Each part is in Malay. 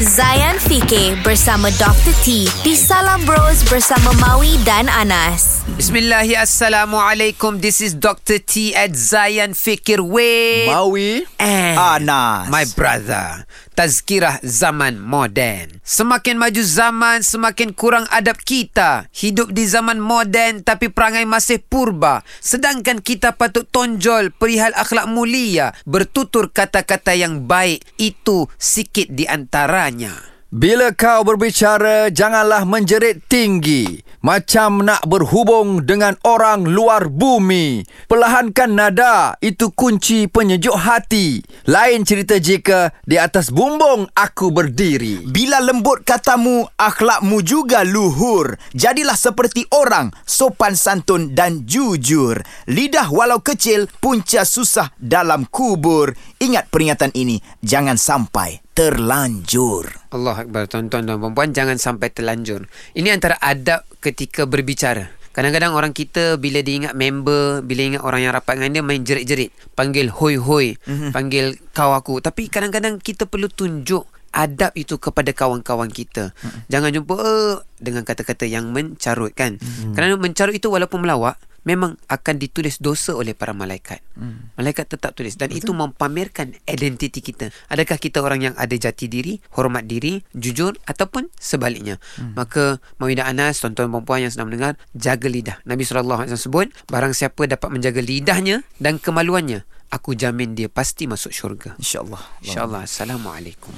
Zayan Fikir bersama Dr. T di Salam Bros bersama Maui dan Anas. Bismillahirrahmanirrahim. Assalamualaikum. This is Dr. T at Zayan Fikir Way. Maui And Anas. My brother. Tazkirah zaman moden. Semakin maju zaman, semakin kurang adab kita. Hidup di zaman moden tapi perangai masih purba. Sedangkan kita patut tonjol perihal akhlak mulia. Bertutur kata-kata yang baik. Itu sikit di antaranya. Bila kau berbicara, janganlah menjerit tinggi. Macam nak berhubung dengan orang luar bumi. Perlahankan nada, itu kunci penyejuk hati. Lain cerita jika di atas bumbung aku berdiri. Bila lembut katamu, akhlakmu juga luhur. Jadilah seperti orang, sopan santun dan jujur. Lidah walau kecil, punca susah dalam kubur. Ingat peringatan ini, jangan sampai terlanjur. Allah Akbar Tuan-tuan dan perempuan Jangan sampai terlanjur Ini antara adab ketika berbicara Kadang-kadang orang kita Bila dia ingat member Bila ingat orang yang rapat dengan dia Main jerit-jerit Panggil hoi-hoi mm-hmm. Panggil kau aku Tapi kadang-kadang kita perlu tunjuk Adab itu kepada kawan-kawan kita mm-hmm. Jangan jumpa uh, Dengan kata-kata yang mencarut kan mm-hmm. Kerana mencarut itu walaupun melawak memang akan ditulis dosa oleh para malaikat. Hmm. Malaikat tetap tulis dan Betul. itu mempamerkan identiti kita. Adakah kita orang yang ada jati diri, hormat diri, jujur ataupun sebaliknya. Hmm. Maka Mawidah Anas, tuan-tuan dan puan yang sedang mendengar, jaga lidah. Nabi SAW sebut, barang siapa dapat menjaga lidahnya dan kemaluannya, aku jamin dia pasti masuk syurga. InsyaAllah. InsyaAllah. Assalamualaikum.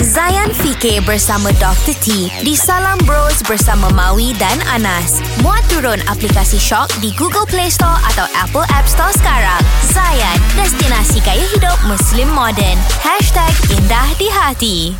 Zayan Fikir bersama Dr. T di Salam Bros bersama Maui dan Anas. Muat turun aplikasi Shock di Google Play Store atau Apple App Store sekarang. Zayan, destinasi gaya hidup Muslim modern. #IndahDiHati